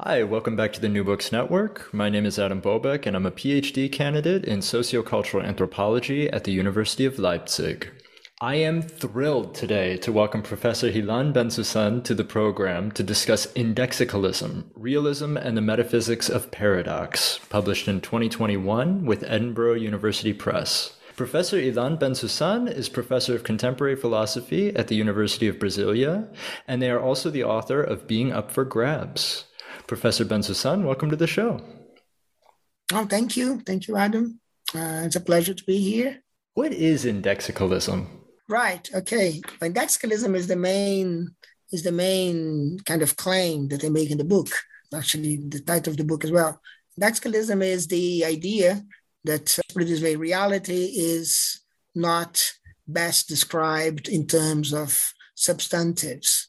Hi, welcome back to the New Books Network. My name is Adam Bobeck, and I'm a PhD candidate in sociocultural anthropology at the University of Leipzig. I am thrilled today to welcome Professor Hilan Bensusan to the program to discuss Indexicalism, Realism and the Metaphysics of Paradox, published in 2021 with Edinburgh University Press. Professor Hilan Bensusan is professor of contemporary philosophy at the University of Brasilia, and they are also the author of Being Up for Grabs. Professor Bensusan, welcome to the show. Oh, thank you. Thank you, Adam. Uh, it's a pleasure to be here. What is indexicalism? Right. Okay. Indexicalism is the main is the main kind of claim that they make in the book. Actually, the title of the book as well. Indexicalism is the idea that, put it this way, reality is not best described in terms of substantives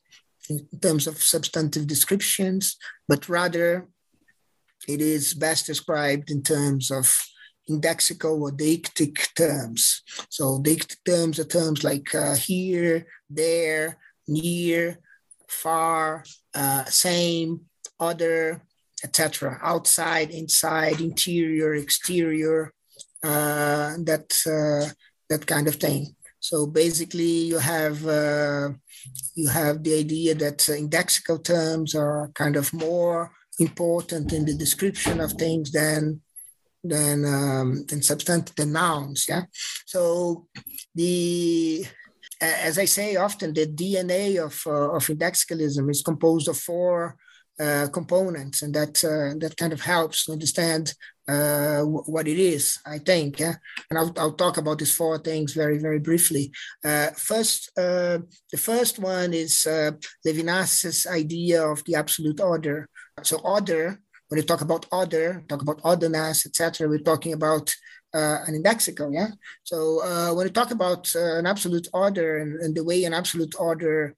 in terms of substantive descriptions, but rather it is best described in terms of indexical or deictic terms. So deictic terms are terms like uh, here, there, near, far, uh, same, other, etc. Outside, inside, interior, exterior, uh, that uh, that kind of thing. So basically, you have uh, you have the idea that uh, indexical terms are kind of more important in the description of things than than um, than substantive than nouns. Yeah. So the as I say often, the DNA of uh, of indexicalism is composed of four uh, components, and that uh, that kind of helps to understand uh, what it is, I think. Yeah? And I'll, I'll, talk about these four things very, very briefly. Uh, first, uh, the first one is uh, Levinas's idea of the absolute other. So, order, when you talk about order, talk about otherness, etc., we're talking about uh, an indexical, yeah. So when you talk about an absolute other and, and, the way an absolute order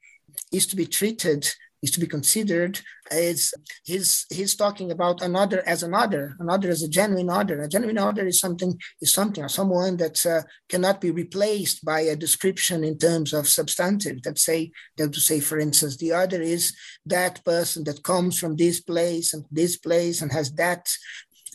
is to be treated, is to be considered is he's he's talking about another as another another as a genuine other a genuine other is something is something or someone that uh, cannot be replaced by a description in terms of substantive that say that to say for instance the other is that person that comes from this place and this place and has that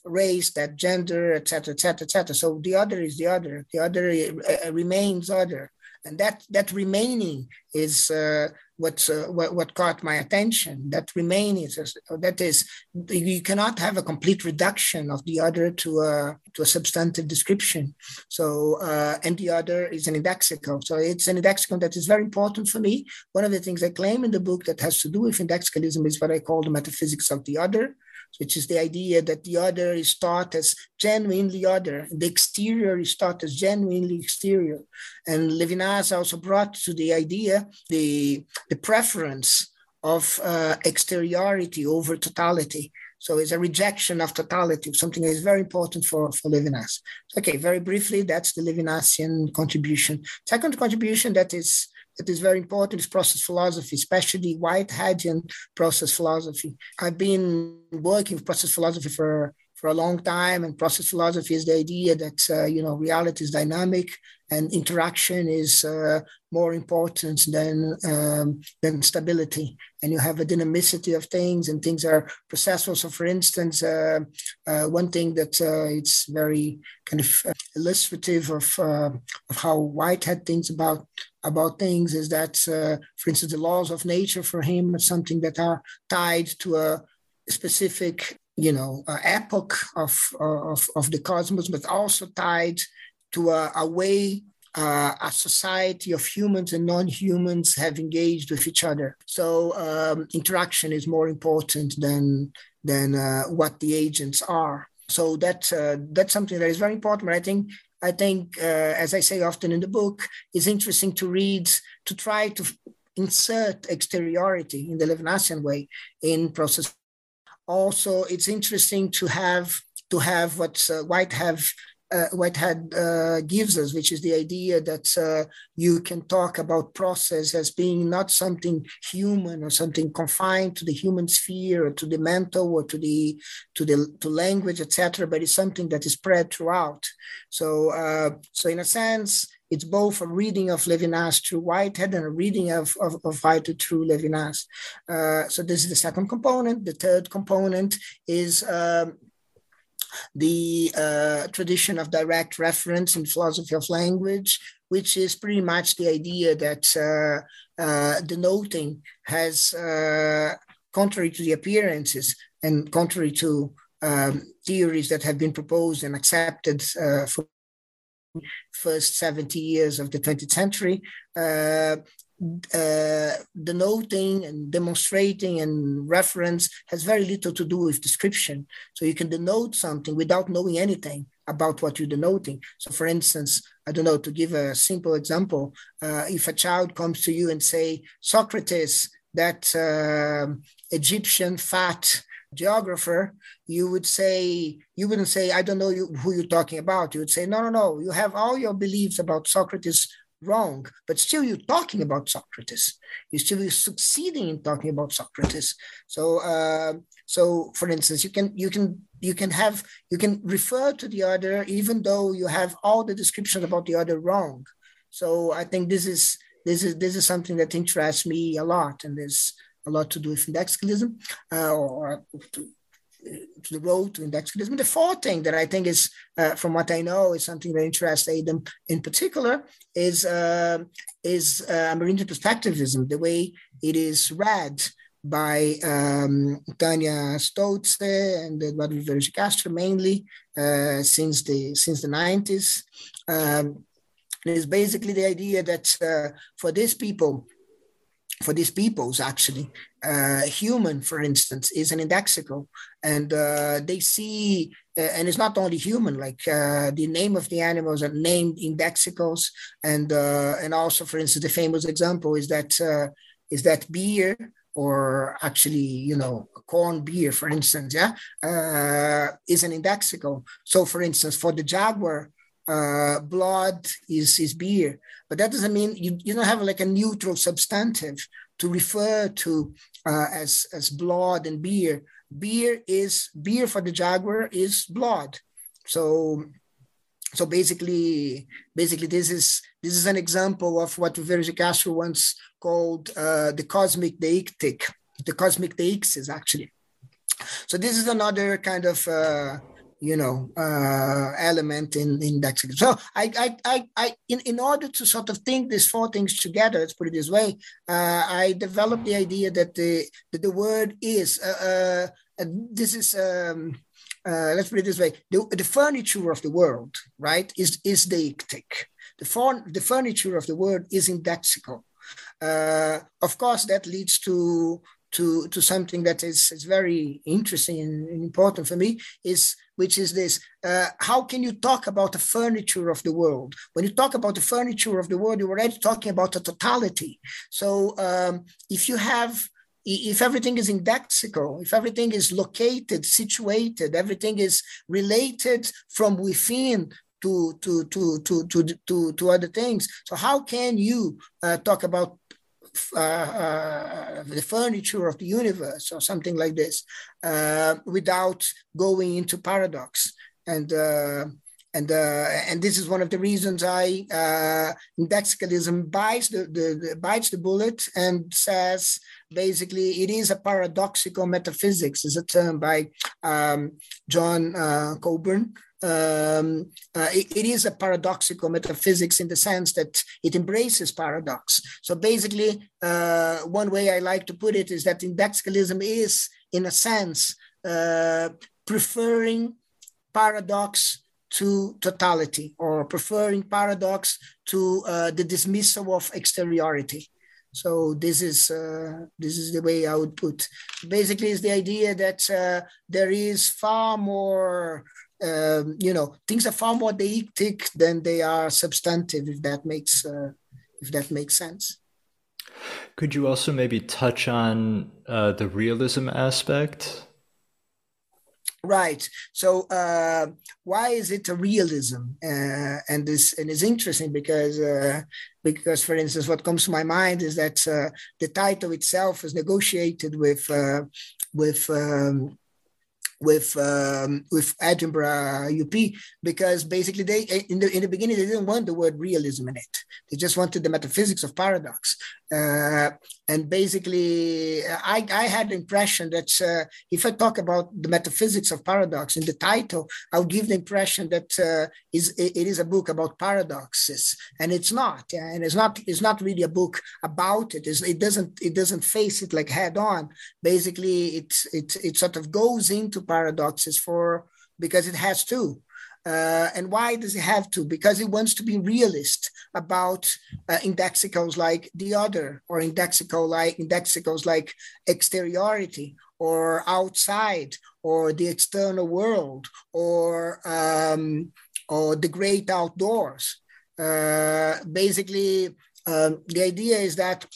race, that gender, etc., etc., etc. So the other is the other. The other uh, remains other and that that remaining is uh, what, uh, what, what caught my attention. That remaining is that is you cannot have a complete reduction of the other to a to a substantive description. So uh, and the other is an indexical. So it's an indexical that is very important for me. One of the things I claim in the book that has to do with indexicalism is what I call the metaphysics of the other which is the idea that the other is taught as genuinely other, the exterior is taught as genuinely exterior. And Levinas also brought to the idea the, the preference of uh, exteriority over totality. So it's a rejection of totality, something that is very important for, for Levinas. Okay, very briefly, that's the Levinasian contribution. Second contribution that is that is very important is process philosophy, especially Whiteheadian process philosophy. I've been working with process philosophy for, for a long time, and process philosophy is the idea that uh, you know reality is dynamic and interaction is uh, more important than um, than stability. And you have a dynamicity of things, and things are processual. So, for instance, uh, uh one thing that uh, it's very kind of uh, illustrative of of how Whitehead thinks about about things is that, for instance, the laws of nature for him are something that are tied to a specific you know, uh, epoch of, of, of the cosmos, but also tied to a, a way uh, a society of humans and non-humans have engaged with each other. So um, interaction is more important than than uh, what the agents are. So that uh, that's something that is very important. But I think I think, uh, as I say often in the book, it's interesting to read to try to insert exteriority in the Levinasian way in process. Also, it's interesting to have to have what uh, White have uh, Whitehead uh, gives us, which is the idea that uh, you can talk about process as being not something human or something confined to the human sphere or to the mental or to the to the to language, etc., but it's something that is spread throughout. So, uh, so in a sense, it's both a reading of Levinas through Whitehead and a reading of, of, of Whitehead through Levinas. Uh, so this is the second component. The third component is um, the uh, tradition of direct reference in philosophy of language, which is pretty much the idea that uh, uh, denoting has, uh, contrary to the appearances and contrary to um, theories that have been proposed and accepted uh, for first 70 years of the 20th century, uh, uh, denoting and demonstrating and reference has very little to do with description. So you can denote something without knowing anything about what you're denoting. So, for instance, I don't know, to give a simple example, uh, if a child comes to you and say, Socrates, that uh, Egyptian fat geographer, you would say, you wouldn't say, I don't know you, who you're talking about. You would say, no, no, no, you have all your beliefs about Socrates wrong, but still you're talking about Socrates. You're still succeeding in talking about Socrates. So, uh, so for instance, you can you can you can have you can refer to the other even though you have all the descriptions about the other wrong. So I think this is this is this is something that interests me a lot, and there's a lot to do with indexicalism, uh, or to, to the road to indexicalism. The fourth thing that I think is, uh, from what I know, is something that interests Adam in particular is uh, is uh, Amerindian perspectivism, the way it is read by um, Tânia Stolze and Eduardo Viveiros Castro mainly uh, since the since the 90s. Um, it is basically the idea that uh, for these people, for these peoples actually. Uh, human for instance is an indexical and uh, they see uh, and it's not only human like uh, the name of the animals are named indexicals and uh, and also for instance the famous example is that uh, is that beer or actually you know corn beer for instance yeah is an indexical. So for instance for the jaguar uh, blood is, is beer, but that doesn't mean you, you don't have like a neutral substantive to refer to uh, as, as blood and beer. Beer is beer for the jaguar is blood. So so basically, basically this is this is an example of what Viveiros Castro once called uh, the cosmic deictic, the cosmic deixis actually. So this is another kind of uh, you know uh, element in in that so I, I i i in, in order to sort of think these four things together let's put it this way uh, i developed the idea that the that the word is uh, uh this is um, uh, let's put it this way the, the furniture of the world right is is deictic the, for, the furniture of the world is indexical uh, of course that leads to to, to something that is, is very interesting and, important for me is which is this uh, how can you talk about the furniture of the world when you talk about the furniture of the world you're already talking about a totality so um, if you have if everything is indexical, if everything is located, situated, everything is related from within to to to to to to, to other things. So how can you uh, talk about uh, uh, the furniture of the universe or something like this uh, without going into paradox. And and uh, and this is one of the reasons I uh, indexicalism bites the, the, the, bites the bullet and says basically it is a paradoxical metaphysics is a term by um, John uh, Cogburn um, uh, it, it is a paradoxical metaphysics in the sense that it embraces paradox. So basically, uh, one way I like to put it is that indexicalism is, in a sense, uh, preferring paradox to totality or preferring paradox to uh, the dismissal of exteriority. So this is uh, this is the way I would put. Basically, is the idea that uh, there is far more um, you know things are far more deictic than they are substantive if that makes uh, if that makes sense Could you also maybe touch on uh, the realism aspect? Right. So uh, why is it a realism? Uh, and this and it's interesting because uh, because for instance, what comes to my mind is that uh, the title itself is negotiated with uh, with um, with um, with Edinburgh UP because basically they in the in the beginning they didn't want the word realism in it. They just wanted the metaphysics of paradox. Uh, and basically, I, I had the impression that uh, if I talk about the metaphysics of paradox in the title, I'll give the impression that uh, is, it is a book about paradoxes, and it's not. And it's not. It's not really a book about it. It doesn't. It doesn't face it like head on. Basically, it it it sort of goes into paradoxes for because it has to. Uh, and why does he have to? Because he wants to be realist about uh, indexicals like the other, or indexical like indexicals like exteriority, or outside, or the external world, or um, or the great outdoors. Uh, basically, um, the idea is that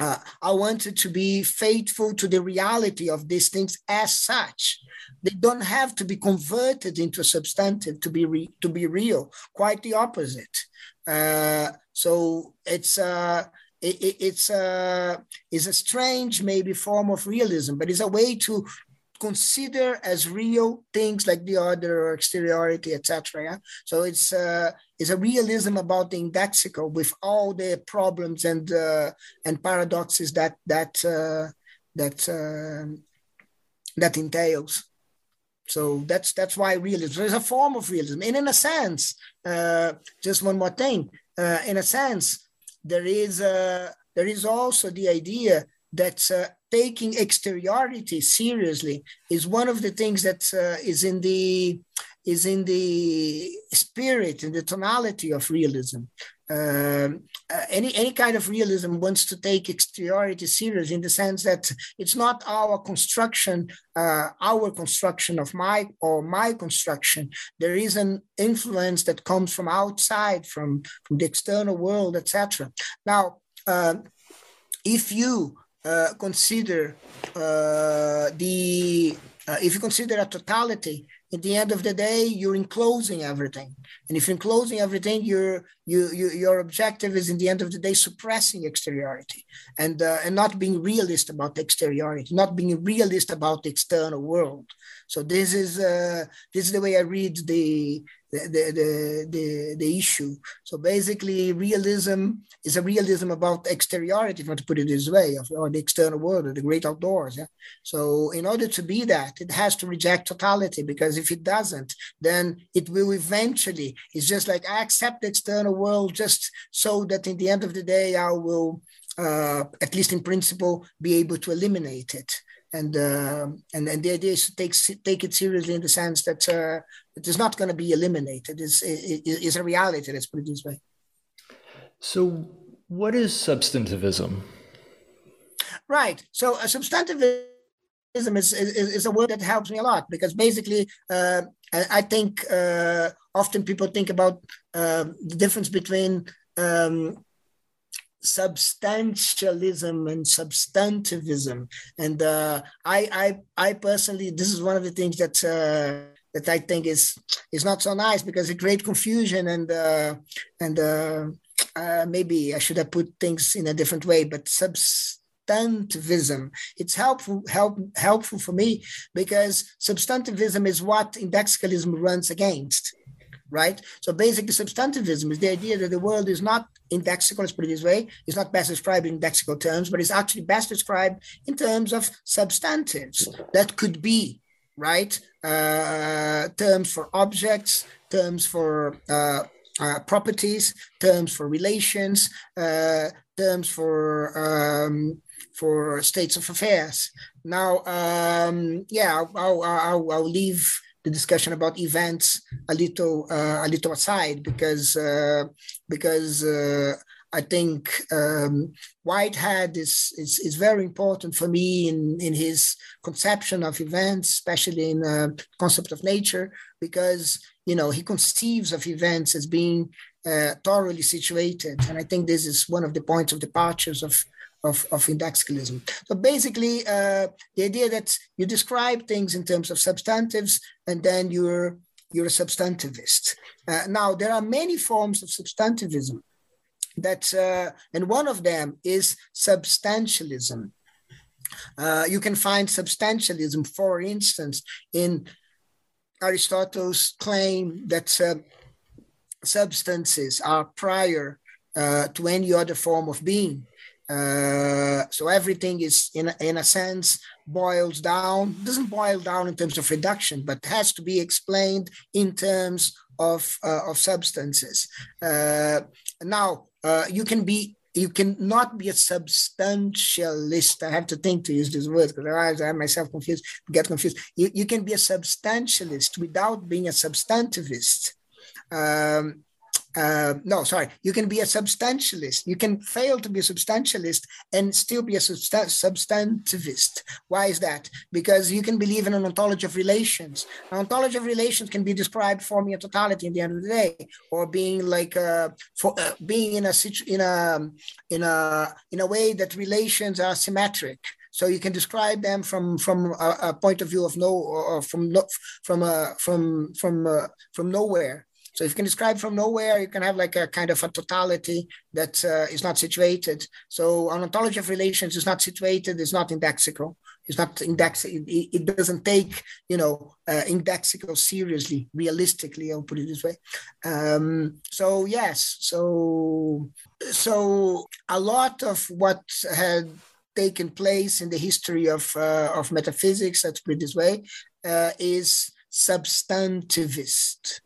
uh, I wanted to be faithful to the reality of these things as such. They don't have to be converted into a substantive to be re- to be real. Quite the opposite. Uh, so it's uh, it, it's a it's a strange maybe form of realism, but it's a way to consider as real things like the other or exteriority, etc. Yeah? So it's uh, it's a realism about the indexical with all the problems and uh, and paradoxes that that uh, that uh, that entails. So that's that's why realism is a form of realism, and in a sense, uh, just one more thing. Uh, in a sense, there is uh, there is also the idea that uh, taking exteriority seriously is one of the things that uh, is in the is in the spirit and the tonality of realism. Um, uh, any any kind of realism wants to take exteriority serious in the sense that it's not our construction uh, our construction of my or my construction. There is an influence that comes from outside from from the external world etc now uh, if you consider uh, the uh, if you consider a totality at the end of the day you're enclosing everything. And if you're enclosing everything your you, you, your objective is in the end of the day suppressing exteriority and uh, and not being realist about exteriority not being realist about the external world so this is uh, this is the way i read the the, the, the, the, issue. So basically, realism is a realism about exteriority, if I to put it this way, of, or the external world, or the great outdoors. Yeah? So in order to be that, it has to reject totality, because if it doesn't, then it will eventually, it's just like I accept the external world just so that in the end of the day, I will, uh, at least in principle, be able to eliminate it and uh, and and the idea is to take take it seriously in the sense that uh, it is not going to be eliminated. It's it is a reality. Let's put it this way. So, what is substantivism? Right. So, a substantivism is, is, is a word that helps me a lot because basically, uh, I, I, think uh, often people think about uh, the difference between um, substantialism and substantivism. And uh, I, I, I personally, this is one of the things that uh, that I think is is not so nice because it creates confusion and uh, and uh, uh, maybe I should have put things in a different way. But substantivism, it's helpful help helpful for me because substantivism is what indexicalism runs against right? So basically, substantivism is the idea that the world is not indexical, let's put it this way, it's not best described in indexical terms, but it's actually best described in terms of substantives that could be, right? Uh, terms for objects, terms for uh, uh, properties, terms for relations, uh, terms for um, for states of affairs. Now, um, yeah, I'll, I'll, I'll, leave the discussion about events a little uh, a little aside because uh, because uh, I think um, Whitehead is, is, is very important for me in in his conception of events, especially in the concept of nature, because you know he conceives of events as being uh, thoroughly situated, and I think this is one of the points of departures of of, of indexicalism. So basically, uh, the idea that you describe things in terms of substantives and then you're you're a substantivist. Uh, now, there are many forms of substantivism that, uh, and one of them is substantialism. Uh, you can find substantialism, for instance, in Aristotle's claim that uh, substances are prior uh, to any other form of being. Uh, so everything is, in a, in a sense, boils down, doesn't boil down in terms of reduction, but has to be explained in terms of, uh, of substances. Uh, now, uh, you can be you cannot be a substantialist. I have to think to use these words because otherwise I myself confused, get confused. You, you can be a substantialist without being a substantivist. Um, uh, no, sorry, you can be a substantialist. You can fail to be a substantialist and still be a substan- substantivist. Why is that? Because you can believe in an ontology of relations. An ontology of relations can be described forming a totality in the end of the day, or being like uh, for uh, being in a in a in a in a way that relations are symmetric. So you can describe them from from a, a point of view of no or from no, from uh, from from uh, from nowhere so if you can describe from nowhere, you can have like a kind of a totality that uh, is not situated. So an ontology of relations is not situated, it's not indexical. It's not index. It, it doesn't take, you know, uh, indexical seriously, realistically. I'll put it this way. Um, so yes, so so a lot of what had taken place in the history of uh, of metaphysics, let's put it this way, uh, is substantivist.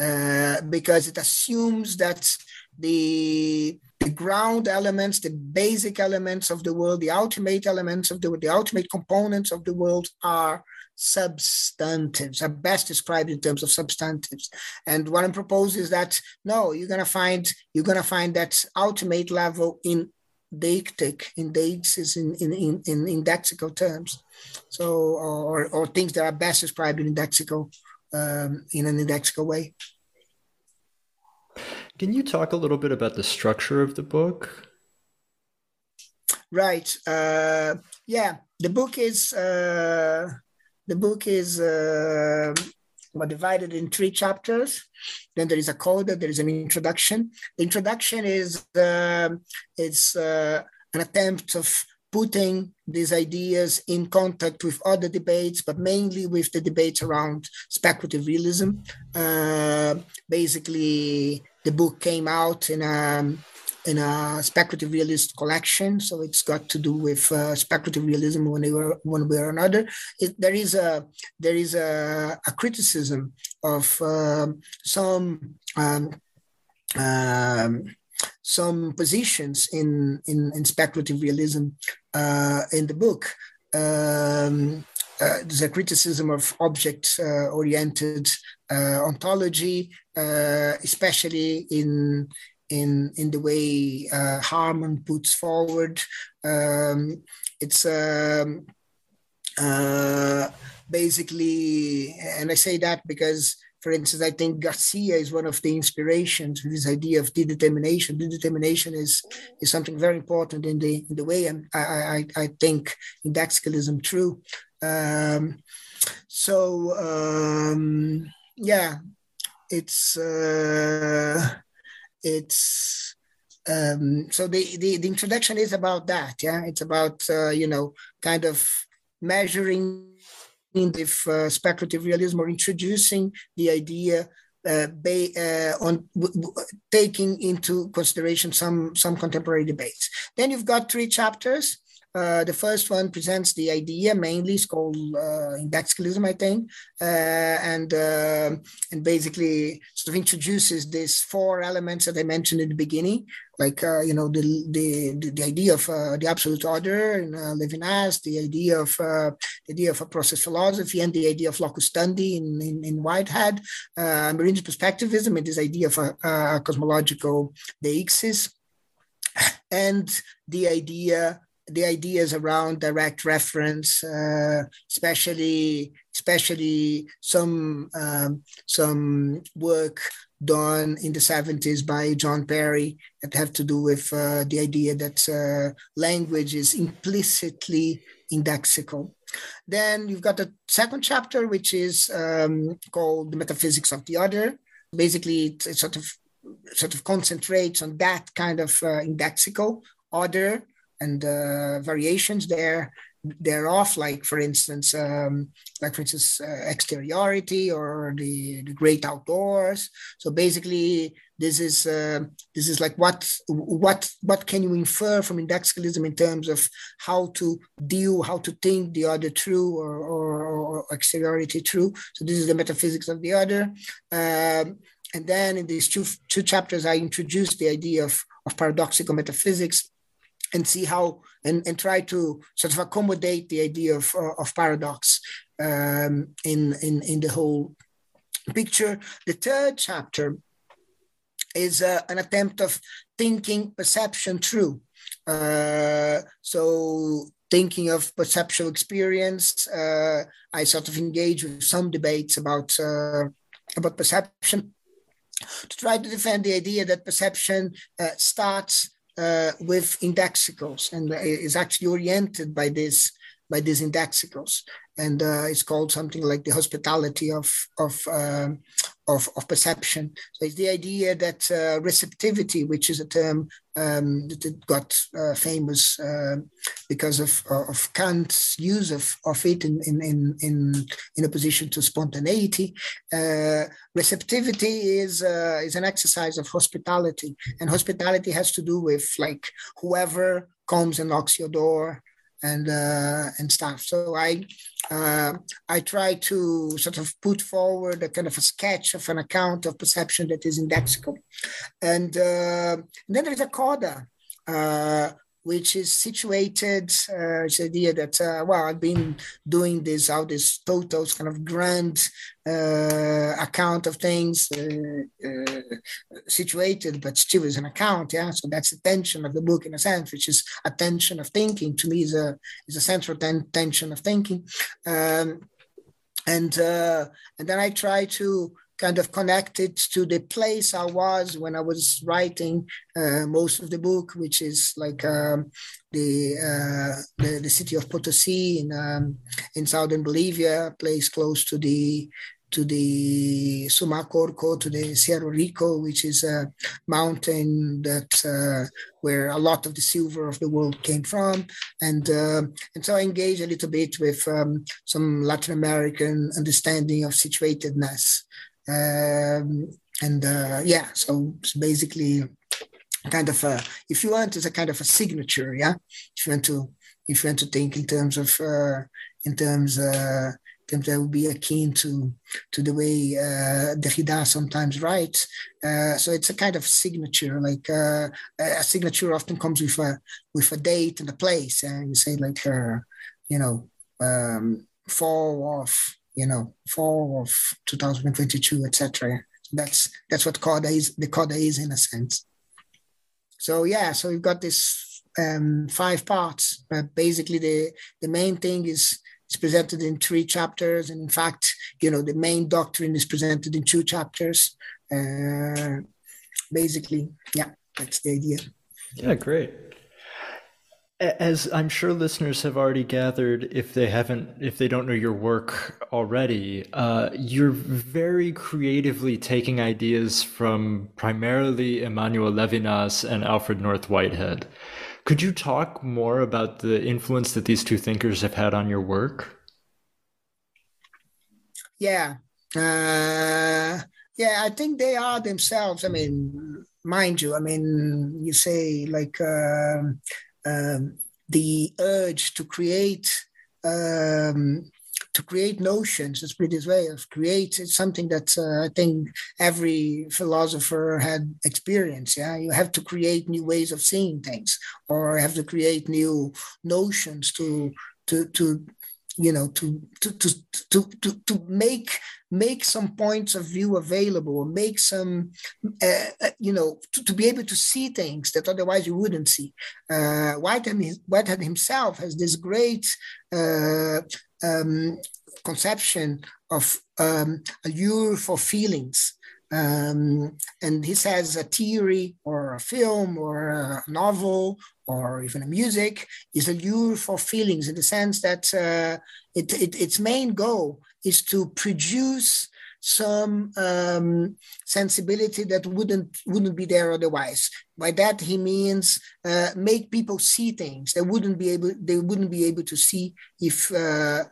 Uh, because it assumes that the the ground elements, the basic elements of the world, the ultimate elements of the world, the ultimate components of the world are substantives, are best described in terms of substantives. And what I'm proposing is that no, you're gonna find you're gonna find that ultimate level in deictic, in deixis, in in, in, in indexical terms. So or, or things that are best described in indexical um, in an indexical way. Can you talk a little bit about the structure of the book? Right. Uh, yeah, the book is uh, the book is uh, divided in three chapters. Then there is a coda. There is an introduction. The introduction is uh, it's uh, an attempt of putting these ideas in contact with other debates, but mainly with the debates around speculative realism. Uh, basically, the book came out in a in a speculative realist collection, so it's got to do with uh, speculative realism one way or, one way or another. It, there is a there is a, a criticism of um, some um, um, some positions in, in, in speculative realism uh, in the book. Um, uh, there's a criticism of object uh, oriented uh, ontology, uh, especially in in in the way uh, Harman puts forward. Um, it's um, basically, and I say that because for instance, I think Garcia is one of the inspirations this idea of determination. Determination is is something very important in the in the way and I I, I think indexicalism true. Um, so um, yeah, it's uh, it's um, so the, the the introduction is about that. Yeah, it's about uh, you know kind of measuring if uh, speculative realism or introducing the idea uh, uh, on w- w- taking into consideration some some contemporary debates. Then you've got three chapters. Uh, the first one presents the idea mainly. It's called uh, indexicalism, I think, uh, and uh, and basically sort of introduces these four elements that I mentioned in the beginning, like uh, you know the the the idea of uh, the absolute other in Levinas, the idea of the idea of a process philosophy, and the idea of locus standi in in, in Whitehead, uh, Marine perspectivism, and this idea of a, a cosmological deixis, and the idea the ideas around direct reference, uh, especially especially some um, some work done in the 70s by John Perry that have to do with uh, the idea that uh, language is implicitly indexical. Then you've got the second chapter, which is um, called The Metaphysics of the Other. Basically, it, it, sort of sort of concentrates on that kind of uh, indexical other and uh, variations there thereof, like for instance, um, like for instance, uh, exteriority or the, the great outdoors. So basically, this is uh, this is like what what what can you infer from indexicalism in terms of how to deal, how to think the other true or, or, or exteriority true. So this is the metaphysics of the other. Um, and then in these two two chapters, I introduced the idea of, of paradoxical metaphysics and see how and, and try to sort of accommodate the idea of, uh, of paradox um, in, in, in the whole picture. The third chapter is uh, an attempt of thinking perception through. Uh, so thinking of perceptual experience, uh, I sort of engage with some debates about uh, about perception to try to defend the idea that perception uh, starts uh, with indexicals and is actually oriented by this by these indexicals and uh, it's called something like the hospitality of of, um, of, of perception. So it's the idea that uh, receptivity, which is a term um, that got uh, famous uh, because of, of Kant's use of, of it in, in, in, in, in opposition to spontaneity. Uh, receptivity is, uh, is an exercise of hospitality, and hospitality has to do with like whoever comes and knocks your door and uh, and stuff. So I uh, I try to sort of put forward a kind of a sketch of an account of perception that is indexical, and, uh, and then there's a coda. Which is situated, uh, the idea that, uh, well, I've been doing this, all this totals kind of grand uh, account of things uh, uh, situated, but still is an account, yeah? So that's the tension of the book in a sense, which is a tension of thinking. To me, is a, is a central ten- tension of thinking. Um, and, uh, and then I try to kind of connected to the place I was when I was writing uh, most of the book, which is like um, the, uh, the, the city of Potosi in um, in southern Bolivia, a place close to the to the Sumacorco, to the Cerro Rico, which is a mountain that uh, where a lot of the silver of the world came from, and uh, and so I engage a little bit with um, some Latin American understanding of situatedness. Um, and uh, yeah, so it's basically kind of a, if you want, it's a kind of a signature. Yeah, if you want to, if you want to think in terms of, uh, in terms, uh, in terms that would be akin to to the way uh, Derrida sometimes writes. Uh, so it's a kind of signature. Like uh, a signature often comes with a with a date and a place, and you say like, uh, you know, um, fall off you know, fall of 2022, etc. That's that's what Coda is. The Coda is in a sense. So yeah, so we've got this um, five parts, but basically the the main thing is it's presented in three chapters, and in fact, you know, the main doctrine is presented in two chapters. Uh, basically, yeah, that's the idea. Yeah, great. As I'm sure listeners have already gathered, if they haven't, if they don't know your work already, uh, you're very creatively taking ideas from primarily Emmanuel Levinas and Alfred North Whitehead. Could you talk more about the influence that these two thinkers have had on your work? Yeah. Uh, yeah, I think they are themselves. I mean, mind you, I mean, you say like, um, um, the urge to create um, to create notions. Let's put it this way: of create something that uh, I think every philosopher had experienced. Yeah, you have to create new ways of seeing things, or have to create new notions to to to you know to to to to to, to make make some points of view available make some uh, uh, you know to, to, be able to see things that otherwise you wouldn't see. Uh, whitehead, whitehead himself has this great uh, um, conception of um, a lure for feelings. Um, and he says a theory or a film or a novel or even a music is a lure for feelings in the sense that uh, it, it, its main goal is to produce some um, sensibility that wouldn't wouldn't be there otherwise. By that he means uh, make people see things they wouldn't be able they wouldn't be able to see if uh,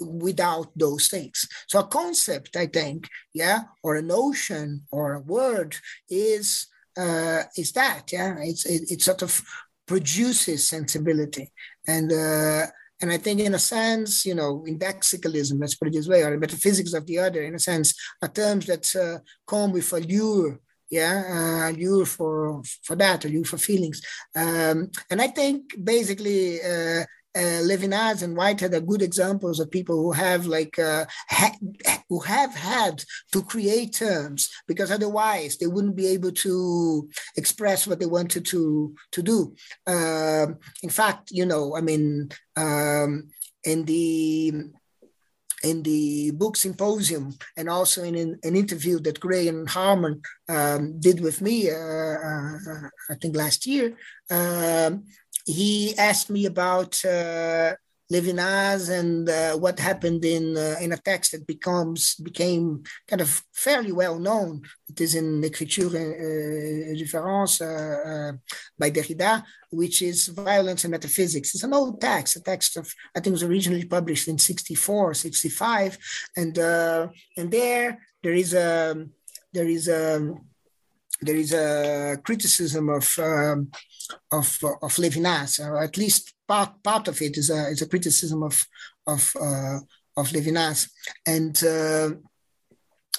without those things. So a concept, I think, yeah, or a notion or a word is uh, is that, yeah, it's it, it sort of produces sensibility and. Uh, and I think, in a sense, you know, indexicalism, let's put it this way, or metaphysics of the other, in a sense, are terms that uh, come with a lure yeah uh, lure for for that or lure for feelings. Um, and i think basically uh, uh, Levinas and Whitehead are good examples of people who have like uh, ha- who have had to create terms because otherwise they wouldn't be able to express what they wanted to to do. Um, in fact, you know, I mean, um, in the in the book symposium and also in an, an interview that Graham Harman um, did with me, uh, uh, I think last year, um, he asked me about uh, Levinas and uh, what happened in uh, in a text that becomes became kind of fairly well known. It is in L'écriture et différence uh, uh, by Derrida, which is Violence and Metaphysics. It's an old text, a text of I think it was originally published in 64, 65, and uh, and there there is a there is a there is a criticism of um, of of Levinas, or at least part part of it is a is a criticism of of uh, of Levinas, and uh,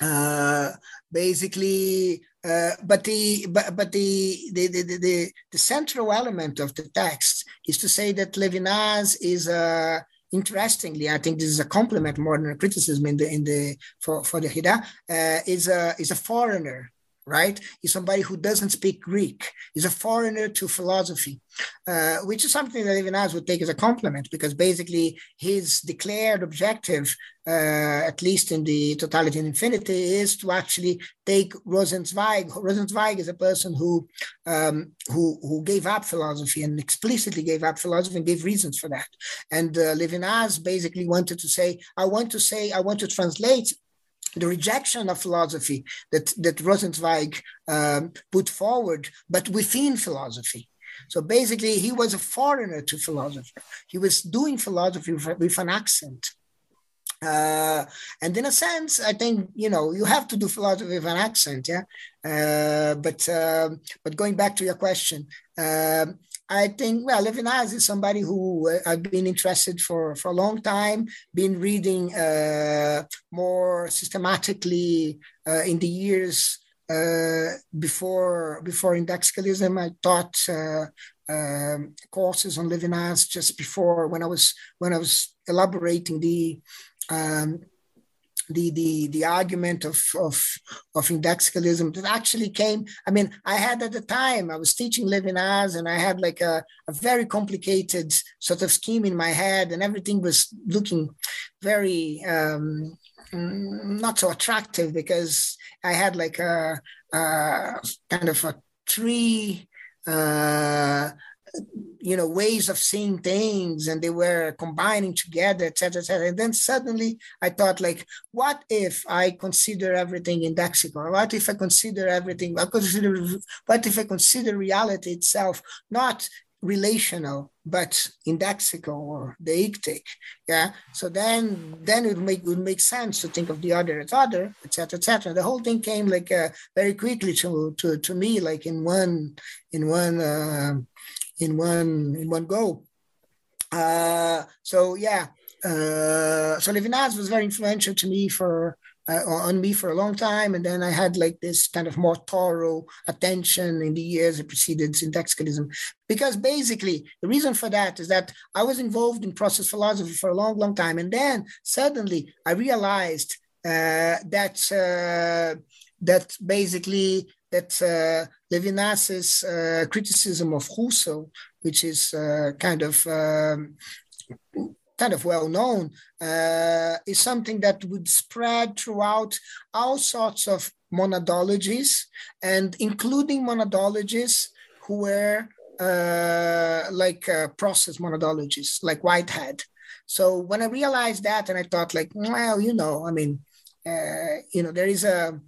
uh, basically, uh, but the but, but the, the the, the the central element of the text is to say that Levinas is a interestingly, I think this is a compliment more than a criticism in the in the for for Derrida, uh, is a is a foreigner right? He's somebody who doesn't speak Greek. He's a foreigner to philosophy, uh, which is something that Levinas would take as a compliment because basically his declared objective, uh, at least in the Totality and Infinity, is to actually take Rosenzweig. Rosenzweig is a person who um, who who gave up philosophy and explicitly gave up philosophy and gave reasons for that. And uh, Levinas basically wanted to say, I want to say, I want to translate the rejection of philosophy that, that Rosenzweig um, put forward, but within philosophy. So basically, he was a foreigner to philosophy. He was doing philosophy with, an accent. Uh, and in a sense, I think you know you have to do philosophy with an accent, yeah. Uh, but uh, but going back to your question, um, I think, well, Levinas is somebody who uh, I've been interested for, for a long time, been reading uh, more systematically uh, in the years uh, before before indexicalism. I taught uh, um, courses on Levinas just before when I was when I was elaborating the um, the the the argument of of of indexicalism that actually came i mean i had at the time i was teaching levinas and i had like a, a very complicated sort of scheme in my head and everything was looking very um, not so attractive because i had like a, a kind of a tree uh, you know ways of seeing things and they were combining together etc etc and then suddenly i thought like what if i consider everything indexical what if i consider everything I consider what if i consider reality itself not relational but indexical or deictic yeah. So then then it would make would make sense to think of the other as other etc etc the whole thing came like uh, very quickly to, to to me like in one in one uh, in one in one go. Uh, so yeah, uh, so Levinas was very influential to me for uh, on me for a long time. And then I had like this kind of more thorough attention in the years that preceded syntacticalism. Because basically, the reason for that is that I was involved in process philosophy for a long, long time. And then suddenly I realized uh, that, uh, that basically that uh, Levinas's uh, criticism of Husserl, which is uh, kind of um, kind of well known, is something that would spread throughout all sorts of monadologies, and including monadologies who were uh, like uh, process monadologies, like Whitehead. So when I realized that, and I thought, like, well, you know, I mean, uh, you know, there is a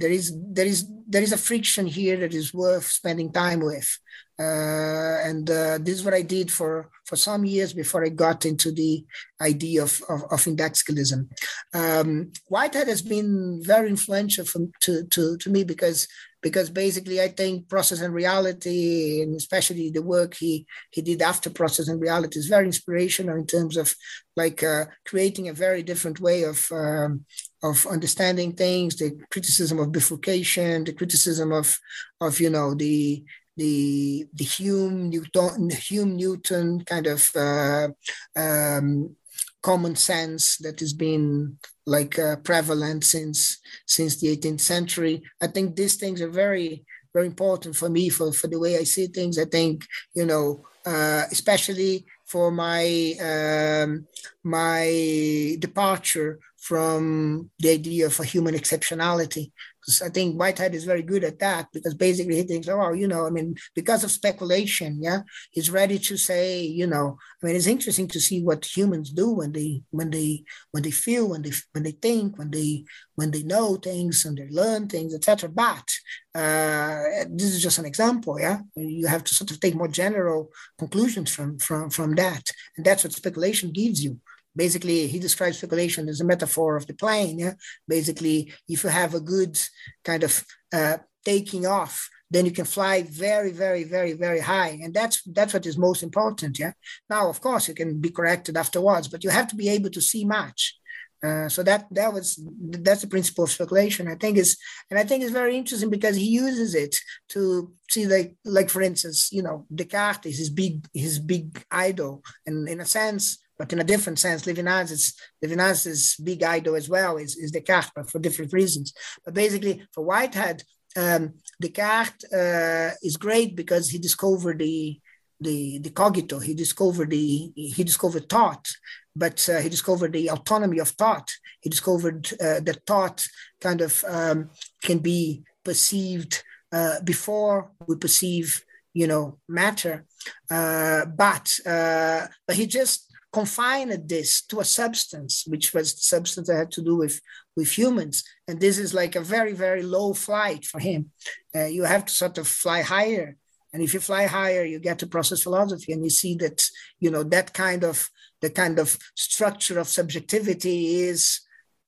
there is there is there is a friction here that is worth spending time with. Uh, and uh, this is what i did for for some years before i got into the idea of of, of indexicalism um, whitehead has been very influential to, to to me because because basically I think process and reality, and especially the work he he did after process and reality, is very inspirational in terms of like uh, creating a very different way of um, of understanding things. The criticism of bifurcation, the criticism of of you know the the the Hume Newton Hume Newton kind of uh, um, common sense that has been like uh, prevalent since since the 18th century. I think these things are very very important for me for for the way I see things. I think you know uh, especially for my um, my departure from the idea of a human exceptionality because I think Whitehead is very good at that because basically he thinks, oh, you know, I mean, because of speculation, yeah, he's ready to say, you know, I mean, it's interesting to see what humans do when they when they when they feel, when they when they think, when they when they know things and they learn things, etc. But uh, this is just an example, yeah. You have to sort of take more general conclusions from from from that, and that's what speculation gives you basically he describes speculation as a metaphor of the plane yeah? Basically if you have a good kind of uh, taking off then you can fly very very very very high and that's that's what is most important yeah? Now of course you can be corrected afterwards but you have to be able to see much. Uh, so that that was that's the principle of speculation i think is and i think it's very interesting because he uses it to see like like for instance you know descartes is his big his big idol and in a sense but in a different sense, Levinas is Levinas's big idol as well is, is Descartes, but for different reasons. But basically, for Whitehead, um, Descartes uh, is great because he discovered the the the cogito. He discovered the he discovered thought, but uh, he discovered the autonomy of thought. He discovered uh, that thought kind of um, can be perceived uh, before we perceive, you know, matter. Uh, but uh, but he just confined this to a substance, which was the substance that had to do with, with humans. And this is like a very, very low flight for him. Uh, you have to sort of fly higher. And if you fly higher, you get to process philosophy and you see that, you know, that kind of the kind of structure of subjectivity is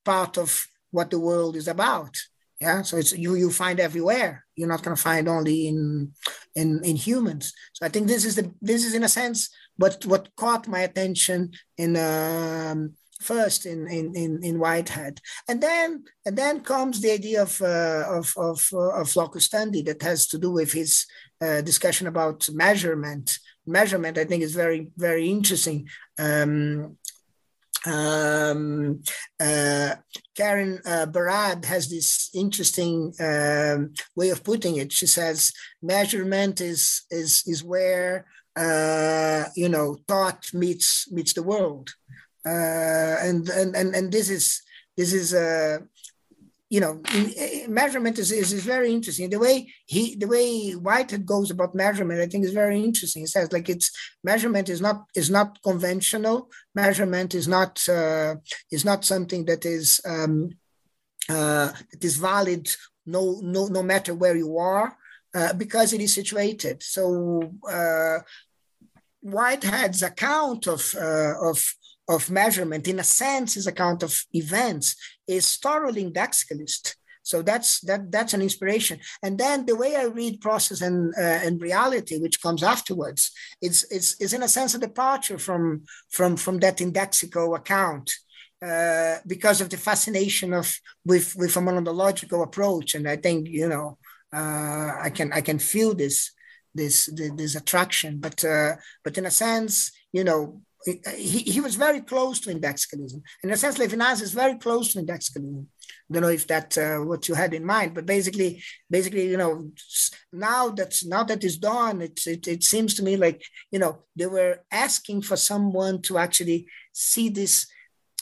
part of what the world is about. Yeah. So it's you you find everywhere. You're not going to find only in in in humans. So I think this is the this is in a sense but what caught my attention in um, first in, in, in, in, Whitehead. And then and then comes the idea of, uh, of, of, uh, of that has to do with his uh, discussion about measurement. Measurement, I think, is very, very interesting. Um, um, uh, Karen uh, Barad has this interesting um, way of putting it. She says measurement is is is where uh, you know, thought meets meets the world, uh, and and and and this is this is uh, you know measurement is, is, is very interesting. The way he the way whitehead goes about measurement i think is very interesting. He says like it's measurement is not is not conventional. Measurement is not uh, is not something that is um, uh, that is valid no no no matter where you are uh, because it is situated. So uh, Whitehead's account of, uh, of, of measurement, in a sense, his account of events is thoroughly indexicalist. So that's that that's an inspiration. And then the way I read process and uh, and reality, which comes afterwards, it's it's, it's in a sense a departure from from from that indexical account. uh, because of the fascination of with with a monological approach, and I think you know uh, I can I can feel this this this attraction, but uh, but in a sense, you know, he, he was very close to indexicalism. In a sense, Levinas is very close to indexicalism. I don't know if that uh, what you had in mind, but basically, basically, you know, now that now that is done, it, it it seems to me like you know they were asking for someone to actually see this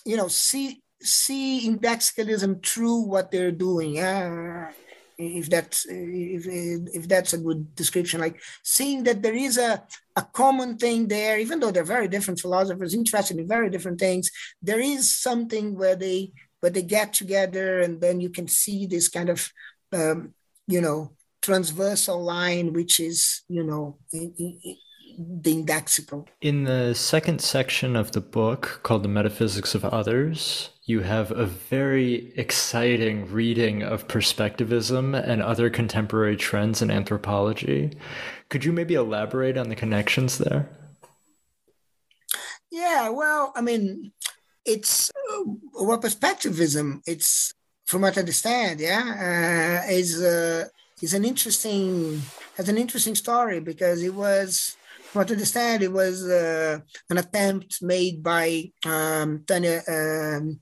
you know, see see indexicalism through what they're doing. Uh, if that's if, if that's a good description, like seeing that there is a, a common thing there, even though they're very different philosophers, interested in very different things, there is something where they where they get together, and then you can see this kind of um, you know transversal line, which is you know in, in, the indexical. In the second section of the book called The Metaphysics of Others, you have a very exciting reading of perspectivism and other contemporary trends in anthropology. Could you maybe elaborate on the connections there? Yeah, well, I mean, it's uh, what perspectivism. It's from what I understand, yeah, uh, is uh, is an interesting has an interesting story because it was what I understand, it was uh, an attempt made by um, Tânia um,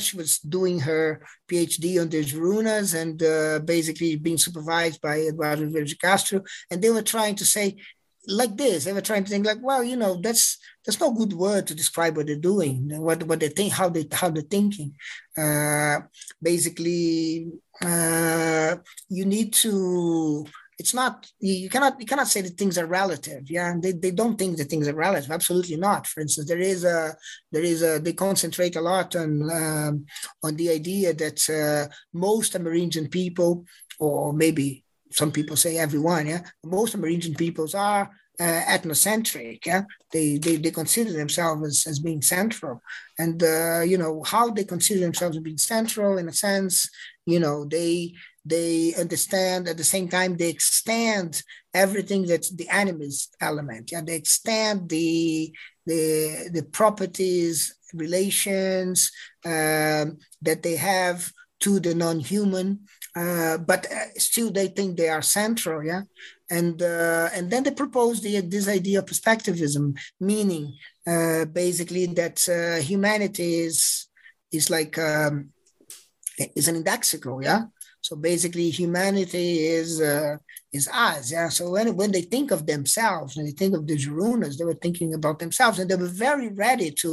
She was doing her PhD on the Jurunas and uh, basically being supervised by Eduardo Viveiros de Castro. And they were trying to say, like this, they were trying to think like, well, you know, that's that's no good word to describe what they're doing, what what they think, how they how they're thinking. Uh, basically, uh, you need to it's not you cannot you cannot say that things are relative yeah they, they don't think that things are relative absolutely not for instance there is a there is a they concentrate a lot on um, on the idea that uh, most amerindian people or maybe some people say everyone yeah most amerindian peoples are uh, ethnocentric. Yeah, they, they they consider themselves as, as being central, and uh, you know how they consider themselves as being central in a sense. You know they they understand at the same time they extend everything that's the animist element. Yeah they extend the the the properties relations um, that they have to the non-human uh, but uh, still they think they are central yeah? And uh, and then they propose the, this idea of perspectivism meaning uh, basically that uh, humanity is is like um, is an indexical yeah so basically, humanity is uh, is us. Yeah. So when, when they think of themselves, when they think of the Jurunas, they were thinking about themselves, and they were very ready to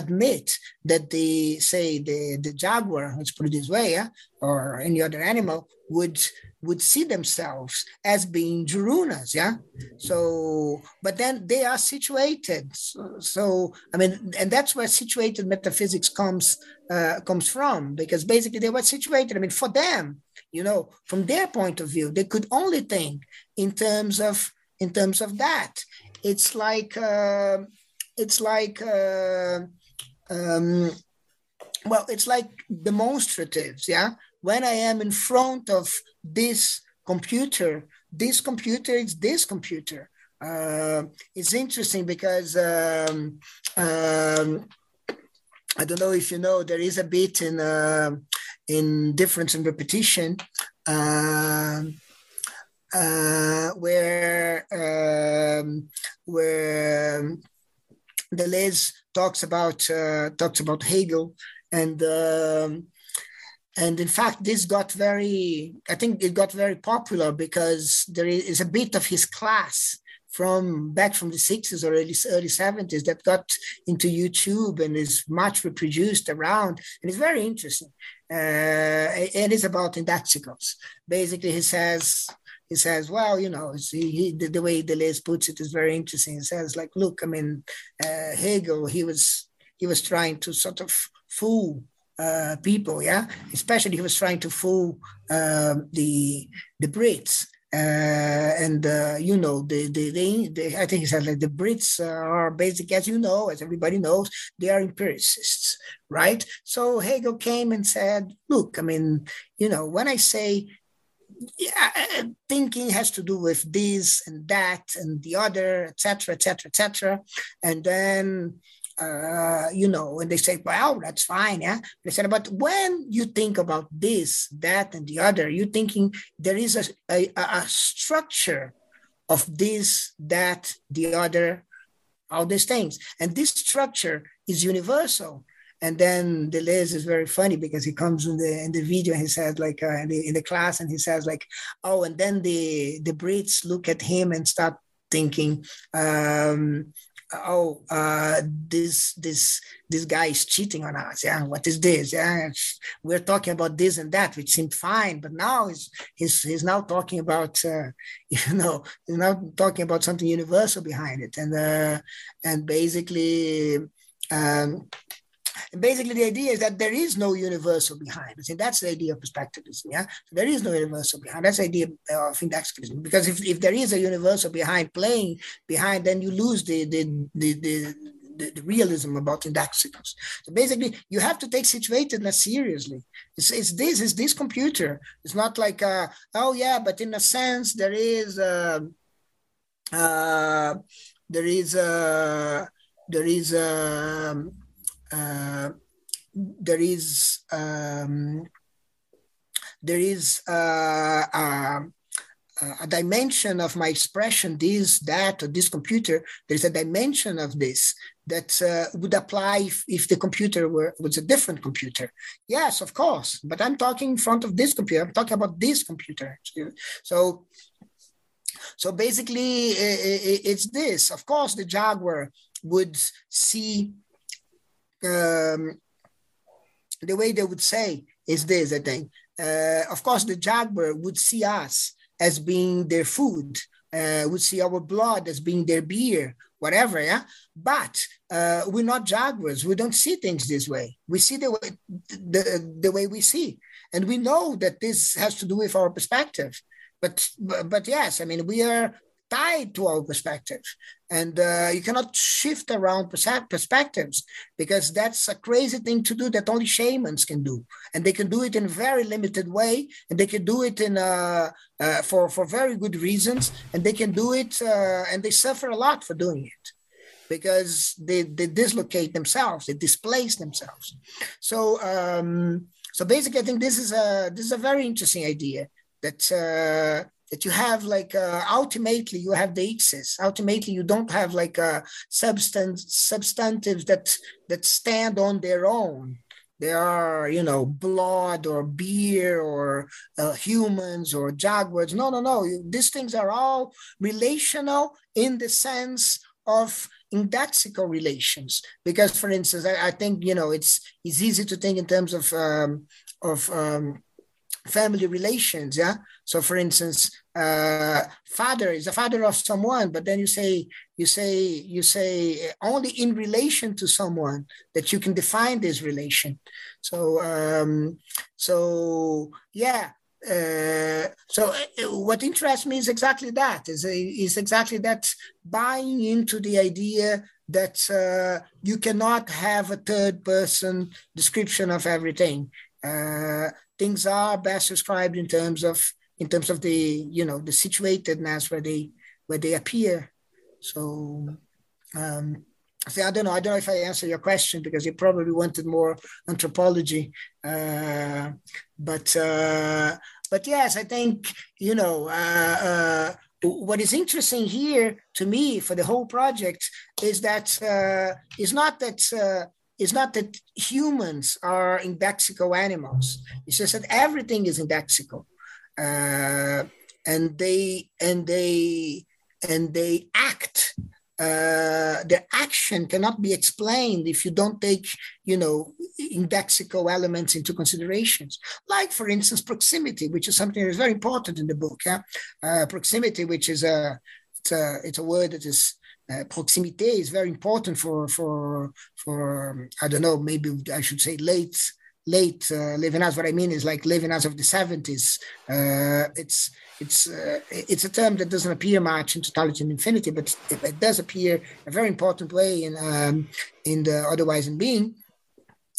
admit that the say the the jaguar, let's put it this way, yeah, or any other animal would would see themselves as being Jurunas, yeah. So, but then they are situated. So, so, I mean, and that's where situated metaphysics comes uh, comes from, because basically they were situated. I mean, for them, you know, from their point of view, they could only think in terms of in terms of that. It's like uh, it's like uh, um, well, it's like demonstratives, yeah. When I am in front of this computer, this computer is this computer. Uh, it's interesting because um, um, I don't know if you know there is a bit in uh, in difference and repetition uh, uh, where um, where Deleuze talks about uh, talks about Hegel and um, and in fact this got very I think it got very popular because there is a bit of his class from back from the 60s or early, early 70s that got into YouTube and is much reproduced around. And it's very interesting. Uh, it is about indexicals. Basically, he says, he says, well, you know, he, he, the, way the, way Deleuze puts it is very interesting. He says, like, look, I mean, uh, Hegel, he was he was trying to sort of fool uh, people, yeah. Especially he was trying to fool um, the the Brits Uh, and uh, you know the, the, the, the, I think said like the Brits are basic as you know as everybody knows they are empiricists right? So Hegel came and said look I mean you know when I say yeah, uh, uh, thinking has to do with this and that and the other etc etc etc and then uh, you know, and they say, well, that's fine. Yeah. They said, but when you think about this, that, and the other, you're thinking there is a, a, a structure of this, that, the other, all these things. And this structure is universal. And then Deleuze is very funny because he comes in the in the video and he says like uh, in, the, in the class and he says like, oh, and then the the Brits look at him and start thinking, um, oh, uh, this this this guy is cheating on us. Yeah, what is this? Yeah, we're talking about this and that, which seemed fine, but now he's he's, he's now talking about uh, you know he's now talking about something universal behind it, and uh, and basically. Um, and basically, the idea is that there is no universal behind. I think that's the idea of perspectivism. Yeah, so there is no universal behind. That's the idea of indexicalism. Because if, if there is a universal behind playing behind, then you lose the the the, the the, the, realism about indexicals. So basically, you have to take situatedness seriously. It's, it's this, it's this computer. It's not like, uh, oh yeah, but in a sense, there is, uh, uh, there is, uh, there is, um, uh, there is um, there is uh, a, a, dimension of my expression, this, that, or this computer. There's a dimension of this that uh, would apply if, if, the computer were was a different computer. Yes, of course, but I'm talking in front of this computer. I'm talking about this computer. So, so basically, it's this. Of course, the Jaguar would see um, the way they would say is this, I think. Uh, of course, the jaguar would see us as being their food, uh, would see our blood as being their beer, whatever, yeah? But uh, we're not jaguars. We don't see things this way. We see the way, the, the way we see. And we know that this has to do with our perspective. But, but yes, I mean, we are tied to our perspective. And uh, you cannot shift around perspectives because that's a crazy thing to do that only shamans can do. And they can do it in a very limited way. And they can do it in uh, uh, for, for very good reasons. And they can do it uh, and they suffer a lot for doing it because they, they dislocate themselves, they displace themselves. So, um, so basically, I think this is a, this is a very interesting idea that uh, that you have like uh, ultimately you have the ixes ultimately you don't have like a uh, substance substantives that that stand on their own. They are you know blood or beer or uh, humans or jaguars. No no no. These things are all relational in the sense of indexical relations. Because for instance I, I, think you know it's it's easy to think in terms of um, of um, family relations yeah? So for instance uh, father is the father of someone but then you say you say you say only in relation to someone that you can define this relation. So um so yeah uh, so uh, what interests me is exactly that is, is exactly that buying into the idea that uh, you cannot have a third person description of everything. Uh, things are best described in terms of in terms of the you know the situatedness where they where they appear. So um, so I don't know. I don't know if I answer your question because you probably wanted more anthropology. Uh, but uh, but yes, I think you know uh, uh what is interesting here to me for the whole project is that uh, it's not that uh, it's not that humans are indexical animals. It's just that everything is indexical, uh, and they and they and they act. Uh, their action cannot be explained if you don't take, you know, indexical elements into considerations. Like, for instance, proximity, which is something that is very important in the book. Yeah? Uh, proximity, which is a it's a it's a word that is uh, proximité is very important for for for um, I don't know maybe I should say late late uh, Levinas. What I mean is like Levinas of the seventies. Uh, it's it's uh, it's a term that doesn't appear much in totality and infinity, but it, it does appear a very important way in um, in the otherwise in being.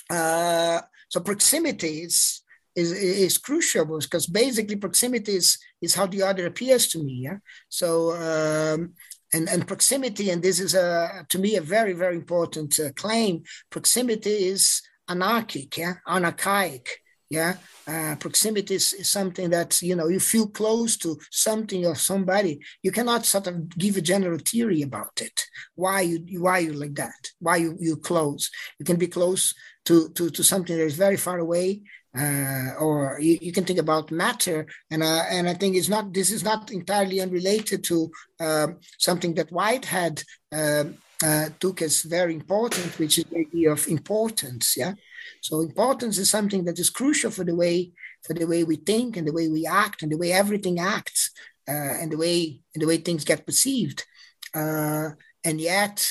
Uh, so proximity is is, is crucial because basically proximity is, is how the other appears to me. Yeah. So um, and, and proximity, and this is a, to me a very, very important uh, claim. Proximity is anarchic, yeah, anarchic, yeah. Uh, proximity is, is, something that you know you feel close to something or somebody. You cannot sort of give a general theory about it. Why you why you like that? Why you you close? You can be close to to to something that is very far away, uh, or you, you, can think about matter and uh, and I think it's not this is not entirely unrelated to uh, something that Whitehead um, uh, took as very important, which is the idea of importance. Yeah, so importance is something that is crucial for the way for the way we think and the way we act and the way everything acts uh, and the way and the way things get perceived. Uh, and yet,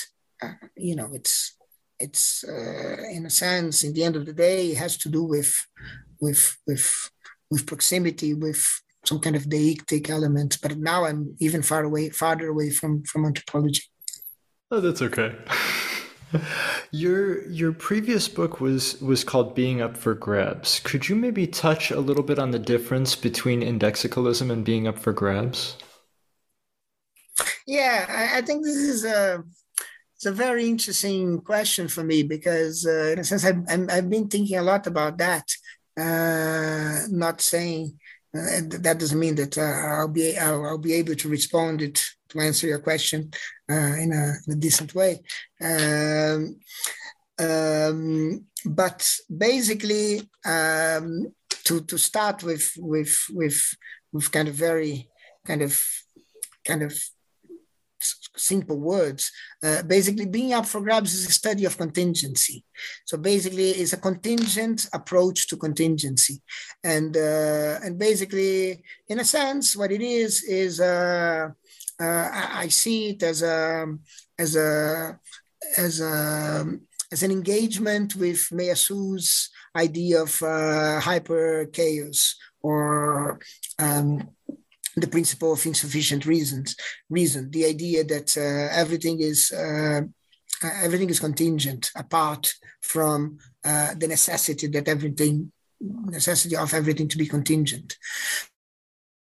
you know, it's it's uh, in a sense in the end of the day it has to do with with with with proximity with some kind of deictic element. But now i'm even far away farther away from from anthropology. Oh that's okay. Your your previous book was was called being up for grabs. Could you maybe touch a little bit on the difference between indexicalism and being up for grabs? Yeah i, I think this is a it's a very interesting question for me because, uh, I've, I've been thinking a lot about that. Uh, not saying uh, that doesn't mean that uh, I'll be I'll, I'll, be able to respond it to answer your question uh, in a, in, a, decent way. Um, um, but basically, um, to to start with with with with kind of very kind of kind of simple words, uh, basically being up for grabs is a study of contingency. So basically it's a contingent approach to contingency. And, uh, and basically, in a sense, what it is, is uh, uh I see it as a, as a, as a, as an engagement with Meillassoux idea of uh, hyper chaos or um, the principle of insufficient reasons reason the idea that uh, everything is uh, everything is contingent apart from uh, the necessity that everything necessity of everything to be contingent.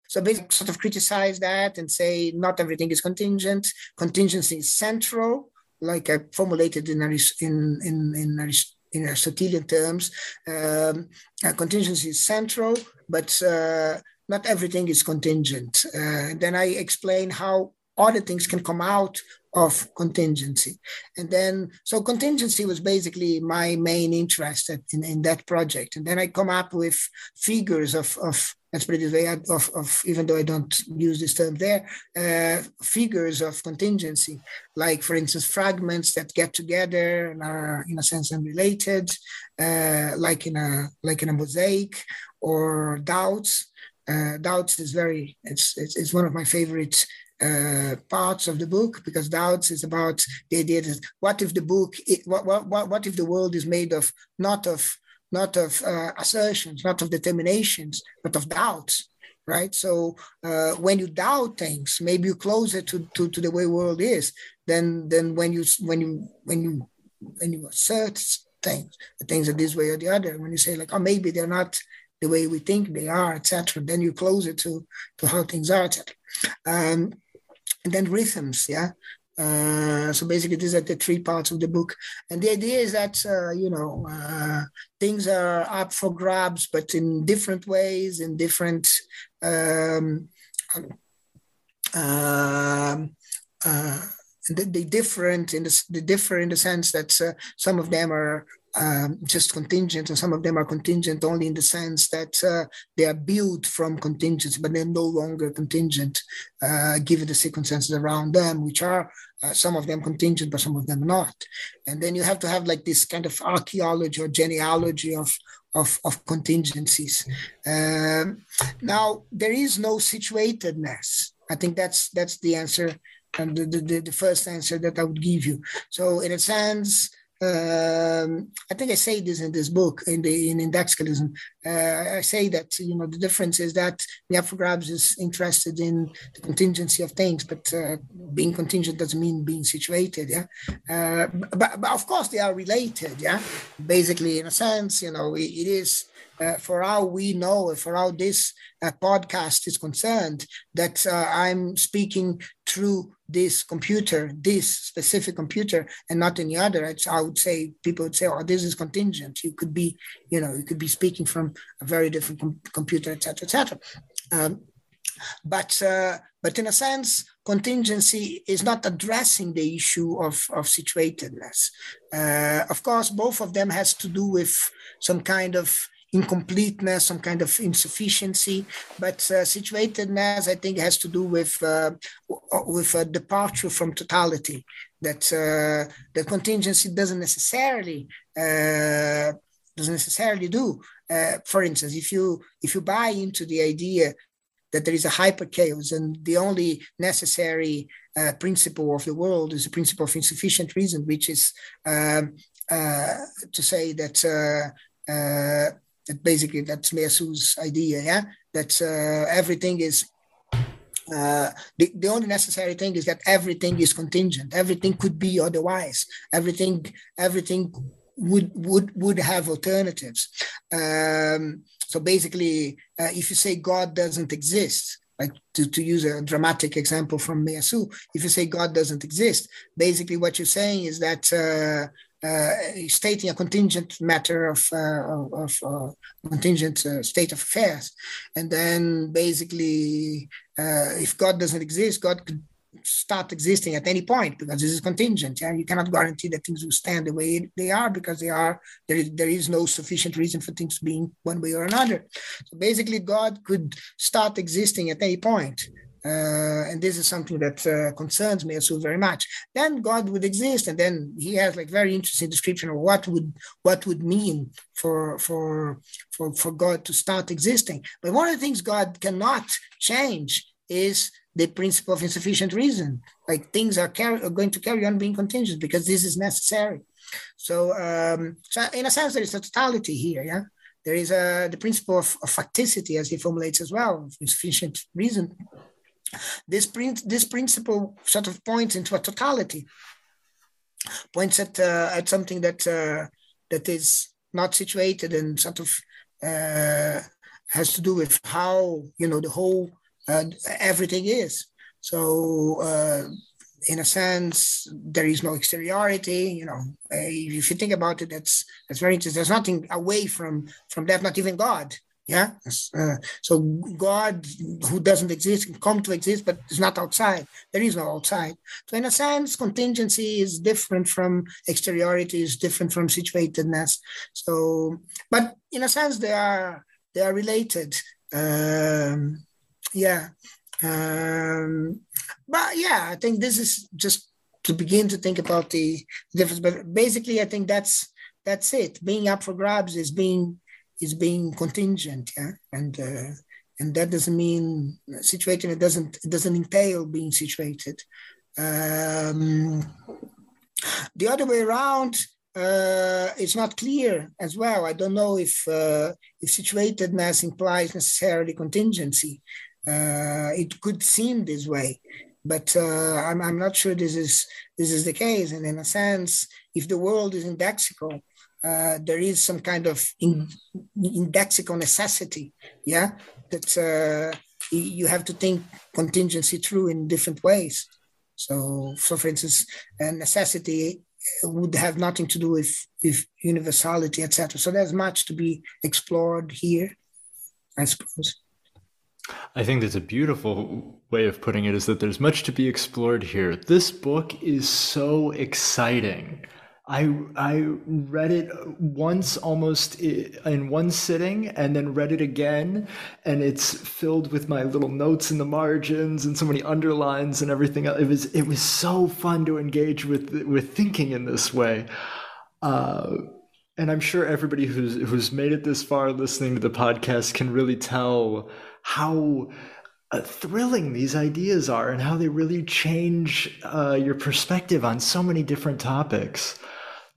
So basically sort of criticize that and say not everything is contingent. Contingency is central like i formulated in in in, in in Aristotelian terms, um, uh, contingency is central, but uh, not everything is contingent. Uh, then I explain how other things can come out of contingency. And then, so contingency was basically my main interest in, in that project. And then I come up with figures of, of let's put it this way, of, of even though I don't use this term there, uh, figures of contingency, like for instance, fragments that get together and are in a sense unrelated, uh, like in a like in a mosaic, or doubts uh, doubts is very it's, it's, it's one of my favorite uh, parts of the book because doubts is about the idea that what if the book what, what what if the world is made of not of not of uh, assertions not of determinations but of doubts right? So uh, when you doubt things maybe you're closer to, to, to the way world is than than when you when you when you when you assert things the things are this way or the other. When you say like oh maybe they're not the way we think they are, etc. Then you close it to, to how things are, etc. Um, and then rhythms, yeah. Uh, so basically, these are the three parts of the book, and the idea is that uh, you know uh, things are up for grabs, but in different ways, in different. Um, um uh, they different in the, they differ in the sense that uh, some of them are um, just contingent, and some of them are contingent only in the sense that uh, they are built from contingency, but they're no longer contingent uh, given the circumstances around them, which are uh, some of them contingent, but some of them not. And then you have to have like this kind of archaeology or genealogy of of, of contingencies. Um, now there is no situatedness. I think that's that's the answer and the, the, the first answer that I would give you. So in a sense, um, I think I say this in this book in the in indexicalism. Uh, I say that you know the difference is that the for grabs is interested in the contingency of things, but uh, being contingent doesn't mean being situated. Yeah, uh, but, but of course they are related. Yeah, basically in a sense, you know, it, it is. Uh, for how we know, for how this uh, podcast is concerned, that uh, I'm speaking through this computer, this specific computer, and not any other, it's, I would say people would say, "Oh, this is contingent." You could be, you know, you could be speaking from a very different com- computer, etc., etc. Um, but uh, but in a sense, contingency is not addressing the issue of of situatedness. Uh, of course, both of them has to do with some kind of incompleteness, some kind of insufficiency. But uh, situatedness, I think, has to do with uh, with a departure from totality. That uh, the contingency doesn't necessarily uh, doesn't necessarily do. Uh, for instance, if you if you buy into the idea that there is a hyper chaos and the only necessary uh, principle of the world is the principle of insufficient reason, which is um, to say that uh, that basically that's Meillassoux's idea, yeah, that uh, everything is uh, the, the only necessary thing is that everything is contingent. Everything could be otherwise. Everything everything would would would have alternatives. Um, so basically, uh, if you say God doesn't exist, like to, to use a dramatic example from Meyasu, if you say God doesn't exist, basically what you're saying is that uh, stating a contingent matter of, uh, of uh, contingent uh, state of affairs. And then basically, uh, if God doesn't exist, God could start existing at any point because this is contingent. Yeah? You cannot guarantee that things will stand the way they are because they are there is, there is no sufficient reason for things being one way or another. So basically, God could start existing at any point. Uh, and this is something that uh, concerns me also very much. Then God would exist, and then he has like very interesting description of what would what would mean for for for for God to start existing. But one of the things God cannot change is the principle of insufficient reason. Like things are, are going to carry on being contingent because this is necessary. So, um, so in a sense, there is a totality here. Yeah, there is a the principle of, of facticity, as he formulates as well, insufficient reason this, prin- this principle sort of points into a totality, points at, uh, at something that, uh, that is not situated and sort of uh, has to do with how, you know, the whole, uh, everything is. So, uh, in a sense, there is no exteriority. You know, if you think about it, that's that's very interesting. There's nothing away from from that, not even God. Yeah. Uh, so God, who doesn't exist, can come to exist, but is not outside. There is no outside. So in a sense, contingency is different from exteriority, is different from situatedness. So, but in a sense, they are they are related. Um, yeah. Um, but yeah, I think this is just to begin to think about the difference. But basically, I think that's that's it. Being up for grabs is being is being contingent, yeah, and uh, and that doesn't mean situated. It doesn't it doesn't entail being situated. Um, the other way around, uh, it's not clear as well. I don't know if uh, if situatedness implies necessarily contingency. Uh, it could seem this way, but uh, I'm, I'm not sure this is this is the case. And in a sense, if the world is indexical, uh, there is some kind of in, indexical necessity, yeah, that uh, you have to think contingency through in different ways. So, so for instance, a necessity would have nothing to do with, with universality, etc. So there's much to be explored here, I suppose. I think that's a beautiful way of putting it is that there's much to be explored here. This book is so exciting. I I read it once almost in one sitting and then read it again and it's filled with my little notes in the margins and so many underlines and everything it was it was so fun to engage with with thinking in this way uh, and I'm sure everybody who's who's made it this far listening to the podcast can really tell how uh, thrilling these ideas are and how they really change uh, your perspective on so many different topics.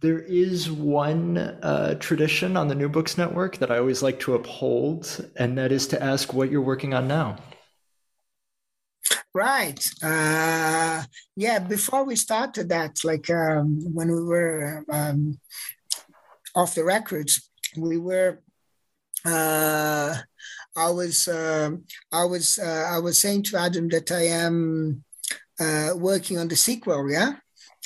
There is one uh, tradition on the New Books Network that I always like to uphold, and that is to ask what you're working on now. Right. Uh, yeah. Before we started that, like um, when we were um, off the records, we were. Uh, I was. Uh, I was. Uh, I was saying to Adam that I am uh, working on the sequel. Yeah.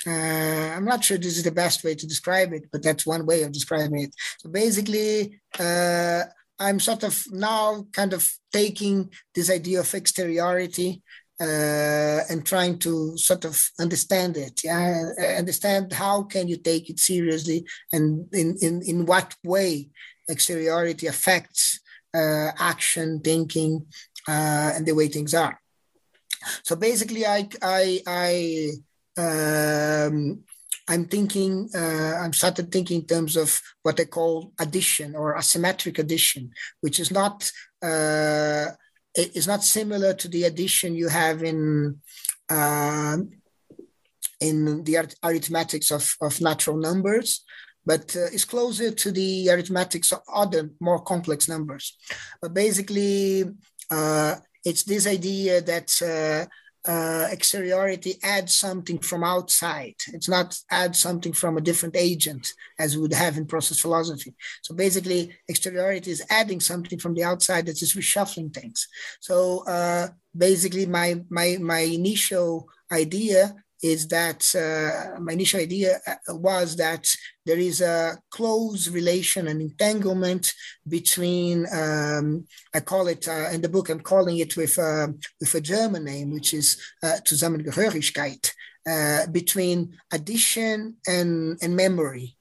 Uh, I'm not sure this is the best way to describe it, but that's one way of describing it. So basically, uh, I'm sort of now kind of taking this idea of exteriority uh, and trying to sort of understand it. Yeah, understand how can you take it seriously, and in in in what way exteriority affects uh, action, thinking, uh, and the way things are. So basically, I I I. Um, I'm thinking, uh, I'm started thinking in terms of what I call addition or asymmetric addition, which is not uh, is not similar to the addition you have in uh, in the arithmetics of, of natural numbers, but uh, is closer to the arithmetics of other more complex numbers. But basically, uh, it's this idea that uh, exteriority adds something from outside. It's not add something from a different agent as we would have in process philosophy. So basically, exteriority is adding something from the outside that is reshuffling things. So uh, basically, my my my initial idea is that uh, my initial idea uh, was that there is a close relation and entanglement between um, I call it uh, in the book I'm calling it with uh, with a German name which is uh, Zusammengehörigkeit uh, between addition and and memory.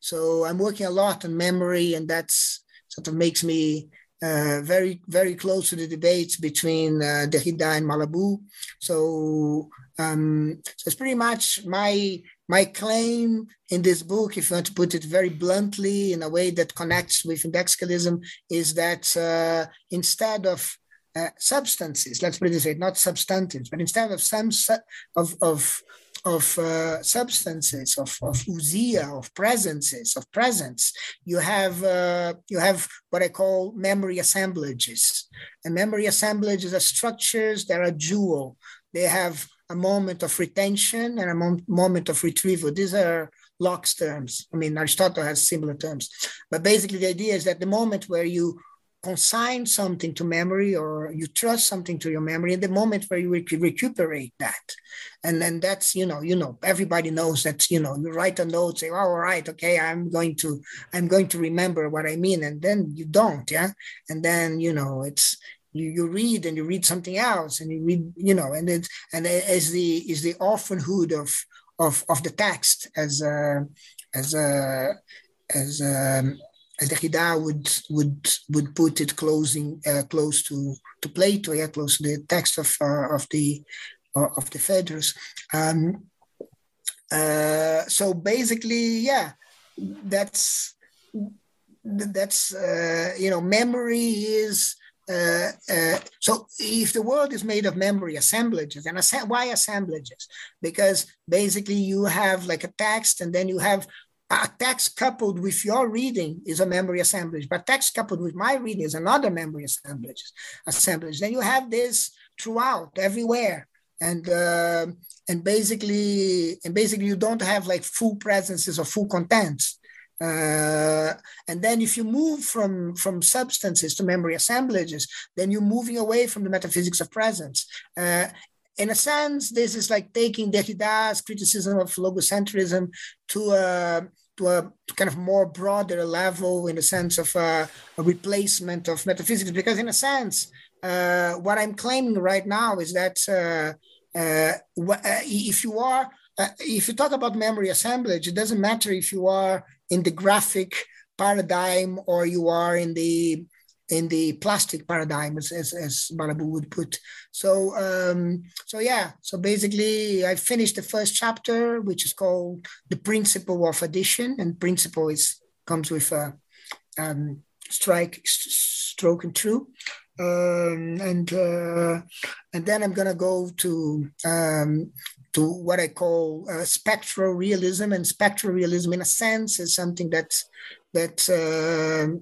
So I'm working a lot on memory, and that's sort of makes me uh, very very close to the debates between uh, Derrida and Malabou. So um, so it's pretty much my my claim in this book, if you want to put it very bluntly in a way that connects with indexicalism, is that uh, instead of uh, substances, let's put it this way, not substantives, but instead of some su- of of of uh, substances, of, of ousia, of presences, of presence, you have uh, you have what I call memory assemblages. And memory assemblages are structures that are dual. They have a moment of retention and a mom- moment of retrieval. These are Locke's terms. I mean, Aristotle has similar terms. But basically, the idea is that the moment where you consign something to memory or you trust something to your memory, in the moment where you rec- recuperate that, and then that's you know you know everybody knows that you know you write a note say oh, all right okay I'm going to I'm going to remember what I mean, and then you don't yeah, and then you know it's you, you read and you read something else and you read you know and it and as the is the orphanhood of of of the text as uh, as uh, as um, as Derrida would would would put it closing uh, close to to Plato, yeah, close to the text of uh, of the uh, of the Phaedrus. Um, uh, so basically, yeah, that's that's uh, you know memory is uh, uh, so if the world is made of memory assemblages, and why assemblages? Because basically you have like a text, and then you have a text coupled with your reading is a memory assemblage, but text coupled with my reading is another memory assemblage. Assemblage. Then you have this throughout, everywhere, and uh, and basically and basically you don't have like full presences or full contents. Uh, and then if you move from, from substances to memory assemblages, then you're moving away from the metaphysics of presence. Uh, in a sense, this is like taking Derrida's criticism of logocentrism to a, to a kind of more broader level in the sense of a, a replacement of metaphysics. Because in a sense, uh, what I'm claiming right now is that uh, uh, uh, if you are if you talk about memory assemblage, it doesn't matter if you are in the graphic paradigm or you are in the in the plastic paradigm as, as, as Malabou would put. So um, so yeah, so basically I finished the first chapter, which is called the principle of addition, and principle is comes with a um, strike, stroke, and true. Um, and uh, and then I'm gonna go to um, to what I call uh, spectral realism. And spectral realism, in a sense, is something that that uh,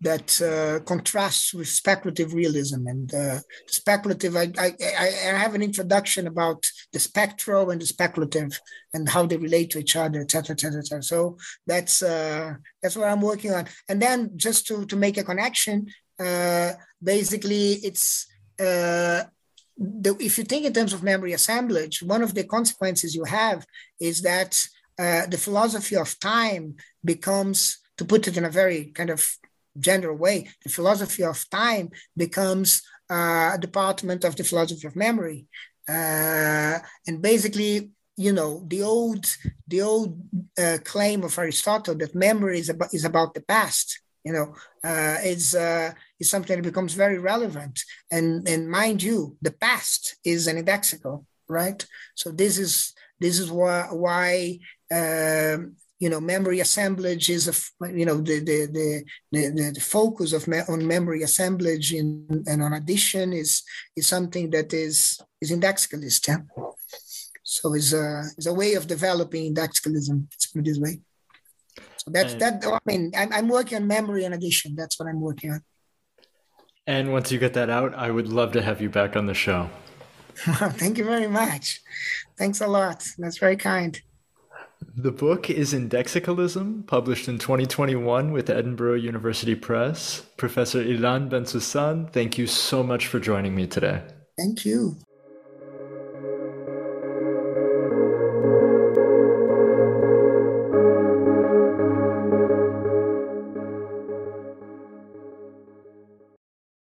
that uh, contrasts with speculative realism. And uh, speculative, I, I, I, have an introduction about the spectral and the speculative and how they relate to each other, etc., etc., cetera. So that's uh, that's what I'm working on. And then just to to make a connection, uh, basically, it's uh, the, if you think in terms of memory assemblage, one of the consequences you have is that uh, the philosophy of time becomes, to put it in a very kind of general way, the philosophy of time becomes uh, a department of the philosophy of memory. Uh, and basically, you know, the old the old uh, claim of Aristotle that memory is about is about the past. You know, uh, is uh, is something that becomes very relevant. And and mind you, the past is an indexical, right? So this is this is why why um, you know memory assemblage is a you know the the the, the, the focus of me, on memory assemblage in, and on addition is is something that is is indexicalist yeah so it's a it's a way of developing indexicalism this way so that's that oh, i mean I'm, I'm working on memory and addition that's what i'm working on and once you get that out i would love to have you back on the show thank you very much thanks a lot that's very kind the book is Indexicalism, published in 2021 with Edinburgh University Press. Professor Hilan Bensusan, thank you so much for joining me today. Thank you.